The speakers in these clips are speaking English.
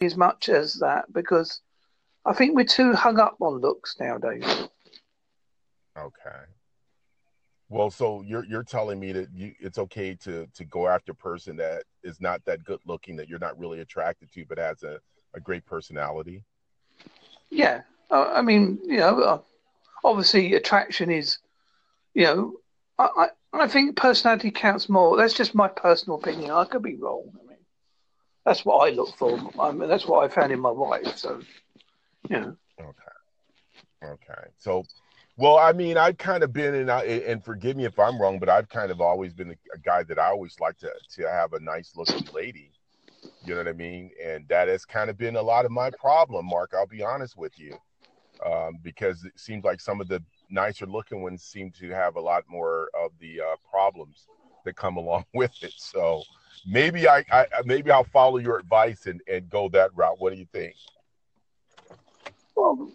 as much as that because I think we're too hung up on looks nowadays. Okay. Well, so you're you're telling me that you, it's okay to to go after a person that is not that good looking that you're not really attracted to, but has a, a great personality. Yeah, uh, I mean, you know, uh, obviously attraction is, you know, I, I I think personality counts more. That's just my personal opinion. I could be wrong. I that's what I look for. I mean, that's what I found in my wife. So, yeah. Okay. Okay. So well, I mean, I've kind of been in, and forgive me if I'm wrong, but I've kind of always been a, a guy that I always like to to have a nice looking lady. You know what I mean? And that has kind of been a lot of my problem, Mark. I'll be honest with you, um, because it seems like some of the nicer looking ones seem to have a lot more of the uh, problems that come along with it. So maybe I, I maybe I'll follow your advice and and go that route. What do you think? Well,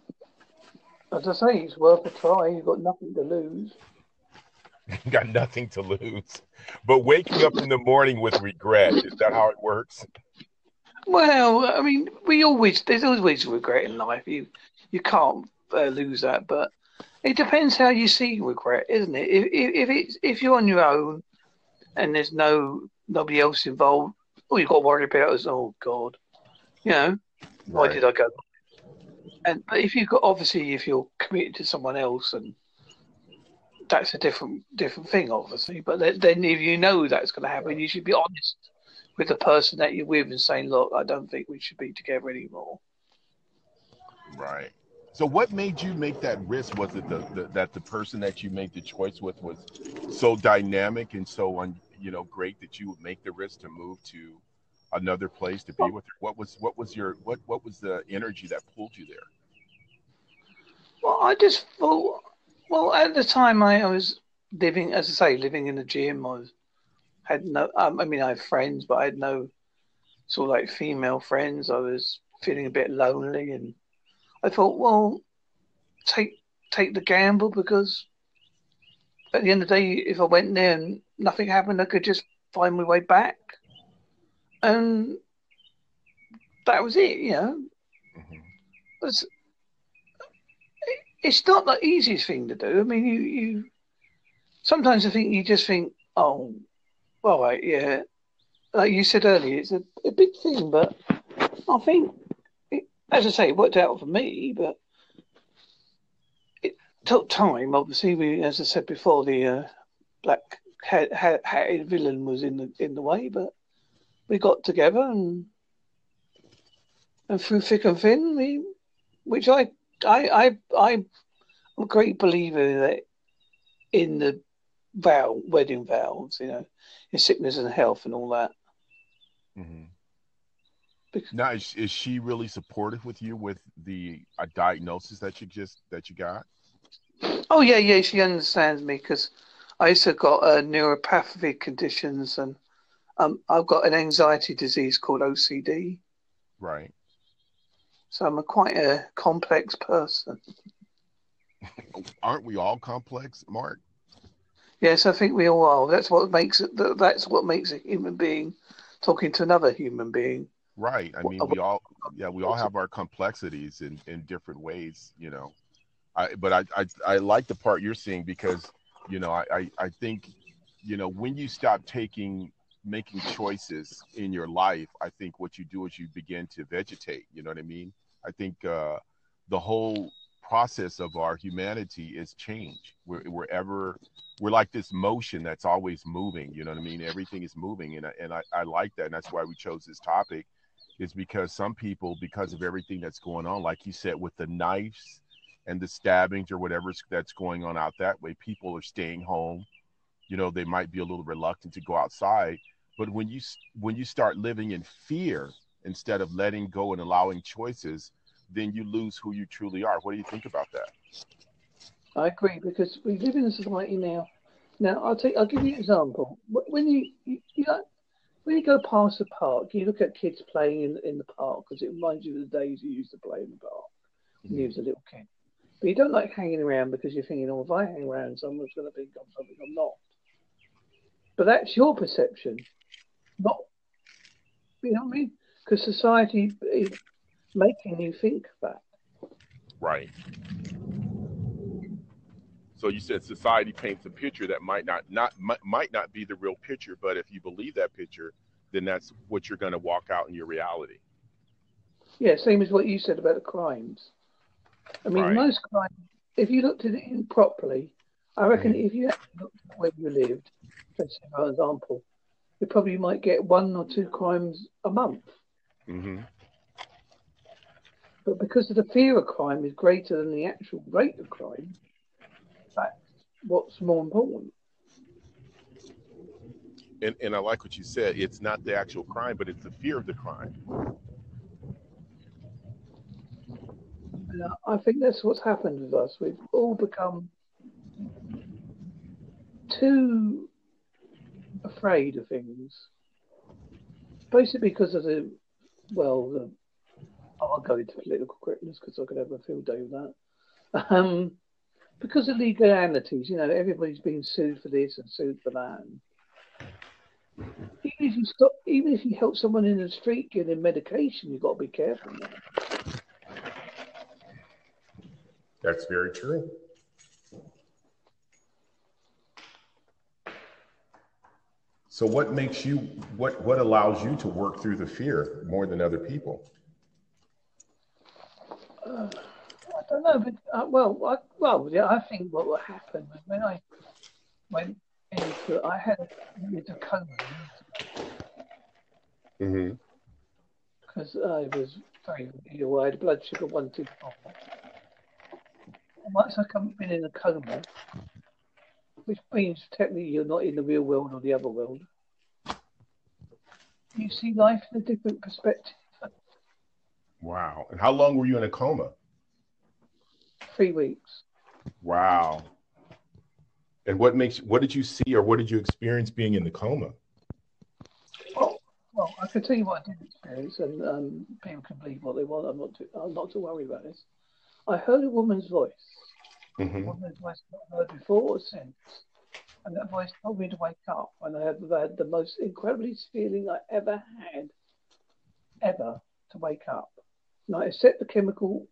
as I say, it's worth a try. You've got nothing to lose. You got nothing to lose. But waking up in the morning with regret, is that how it works? Well, I mean, we always there's always regret in life. You you can't uh, lose that, but it depends how you see regret, isn't it? If if, if it's if you're on your own and there's no nobody else involved, all you've got to worry about is oh god, you know, right. why did I go? And but if you've got obviously if you're committed to someone else and that's a different different thing obviously but then, then if you know that's going to happen you should be honest with the person that you're with and saying look i don't think we should be together anymore. Right. So what made you make that risk? Was it the, the that the person that you made the choice with was so dynamic and so un, you know great that you would make the risk to move to another place to be with her? What was what was your what what was the energy that pulled you there? Well, I just thought. Well, at the time, I, I was living, as I say, living in the gym. I was had no. Um, I mean, I had friends, but I had no sort of like female friends. I was feeling a bit lonely, and I thought, well, take take the gamble because at the end of the day, if I went there and nothing happened, I could just find my way back and that was it. You know, mm-hmm. it's, it's not the easiest thing to do. I mean, you you sometimes I think you just think, oh, well, right, yeah, like you said earlier, it's a, a big thing, but I think, it, as I say, it worked out for me, but it took time. Obviously, we, as I said before, the uh, black hat villain was in the in the way, but we got together and and through thick and thin, we, which I I I I'm a great believer that in the vow wedding vows, you know, in sickness and health and all that. Mm-hmm. Because, now, is, is she really supportive with you with the uh, diagnosis that you just that you got? Oh yeah, yeah, she understands me because I also got uh, neuropathic conditions and um, I've got an anxiety disease called OCD. Right. So I'm a quite a complex person. Aren't we all complex, Mark? Yes, I think we all are. That's what makes it. That's what makes a human being talking to another human being. Right. I mean, we all, yeah, we all have our complexities in in different ways, you know. I, but I, I, I like the part you're seeing because, you know, I, I, I think, you know, when you stop taking making choices in your life, I think what you do is you begin to vegetate. You know what I mean? I think uh, the whole process of our humanity is change. We're, we're ever we're like this motion that's always moving. You know what I mean? Everything is moving, and and I, I like that, and that's why we chose this topic. Is because some people, because of everything that's going on, like you said, with the knives and the stabbings or whatever that's going on out that way, people are staying home. You know, they might be a little reluctant to go outside but when you when you start living in fear instead of letting go and allowing choices, then you lose who you truly are. What do you think about that? I agree because we live in a society now. Now I'll take I'll give you an example. When you you, you know, when you go past the park, you look at kids playing in, in the park because it reminds you of the days you used to play in the park when mm-hmm. you was a little kid. But you don't like hanging around because you're thinking, oh, if I hang around, someone's going to think I'm something I'm not. But that's your perception not you know what I mean? because society is making you think that. Right. So you said society paints a picture that might not not might, might not be the real picture, but if you believe that picture, then that's what you're going to walk out in your reality. Yeah, same as what you said about the crimes. I mean, Right. most crimes, if you looked at it in properly, I reckon Mhm. if you actually looked at where you lived, let's say for example, you probably might get one or two crimes a month. hmm But because of the fear of crime is greater than the actual rate of crime, that's what's more important. And and I like what you said. It's not the actual crime, but it's the fear of the crime. I- think that's what's happened with us. We've all become too afraid of things, basically because of the, well, the, I'll go into political correctness because I could have a field day with that. Um, because of legalities, you know, everybody's being sued for this and sued for that. And even if you stop, even if you help someone in the street getting medication, you've got to be careful. Now. That's very true. So what makes you what what allows you to work through the fear more than other people? Uh, I don't know, but uh, well, I, well, yeah, I think what will happen when I went into, I had into coma hmm because I was very ill. I had blood sugar one two four. Once I come been in a coma, which means technically you're not in the real world or the other world, you see life in a different perspective. Wow. And how long were you in a coma? Three weeks. Wow. And what makes what did you see or what did you experience being in the coma? Well, well, I can tell you what I did experience, and um, people can believe what they want. I'm not too, I'm not too worried about this. I heard a woman's voice. A hmm woman's voice I've not heard before or since. And that voice told me to wake up. And I had, had the most incredible feeling I ever had, ever, to wake up. Now, except the chemicals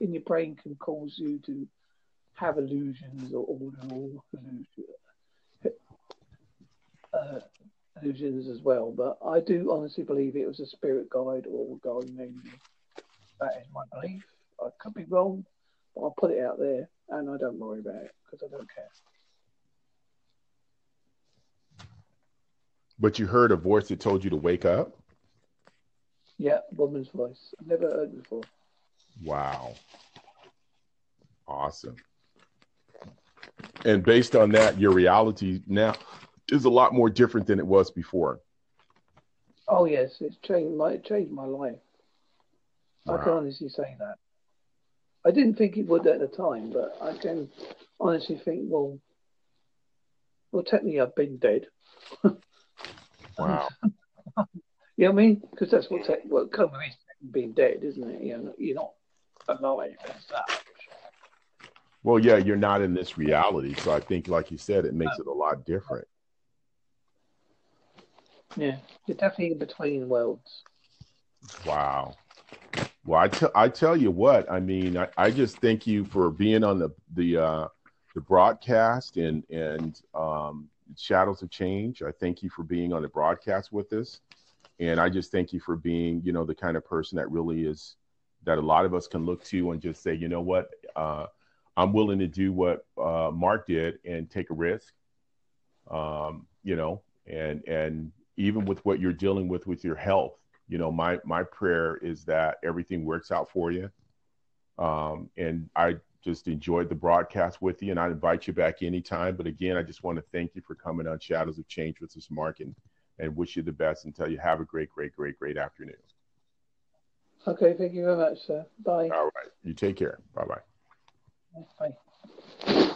in your brain can cause you to have illusions or illusions, uh, illusions as well. But I do honestly believe it was a spirit guide or a guardian angel. That is my belief. I could be wrong, but I'll put it out there and I don't worry about it because I don't care. But you heard a voice that told you to wake up? Yeah, woman's voice. I've never heard before. Wow. Awesome. And based on that, your reality now is a lot more different than it was before. Oh yes, it's changed my it changed my life. I can Wow. honestly say that. I didn't think it would at the time, but I can honestly think, well, well, technically I've been dead. Wow. You know what I mean? Because that's what tech, what coma is, being dead, isn't it? You know, you're not alive as such. Well, yeah, you're not in this reality. So I think, like you said, it makes it a lot different. Yeah, you're definitely in between worlds. Wow. Well, I tell I tell you what, I mean, I, I just thank you for being on the the uh, the broadcast and and um, Shadows of Change. I thank you for being on the broadcast with us, and I just thank you for being, you know, the kind of person that really is that a lot of us can look to and just say, you know what, uh, I'm willing to do what uh, Mark did and take a risk. Um, you know, and and even with what you're dealing with with your health you know my my prayer is that everything works out for you um, and i just enjoyed the broadcast with you and i invite you back anytime but again i just want to thank you for coming on shadows of change with us mark and, and wish you the best and tell you have a great great great great afternoon Okay, thank you very much, sir. Bye. all right you take care bye bye Bye.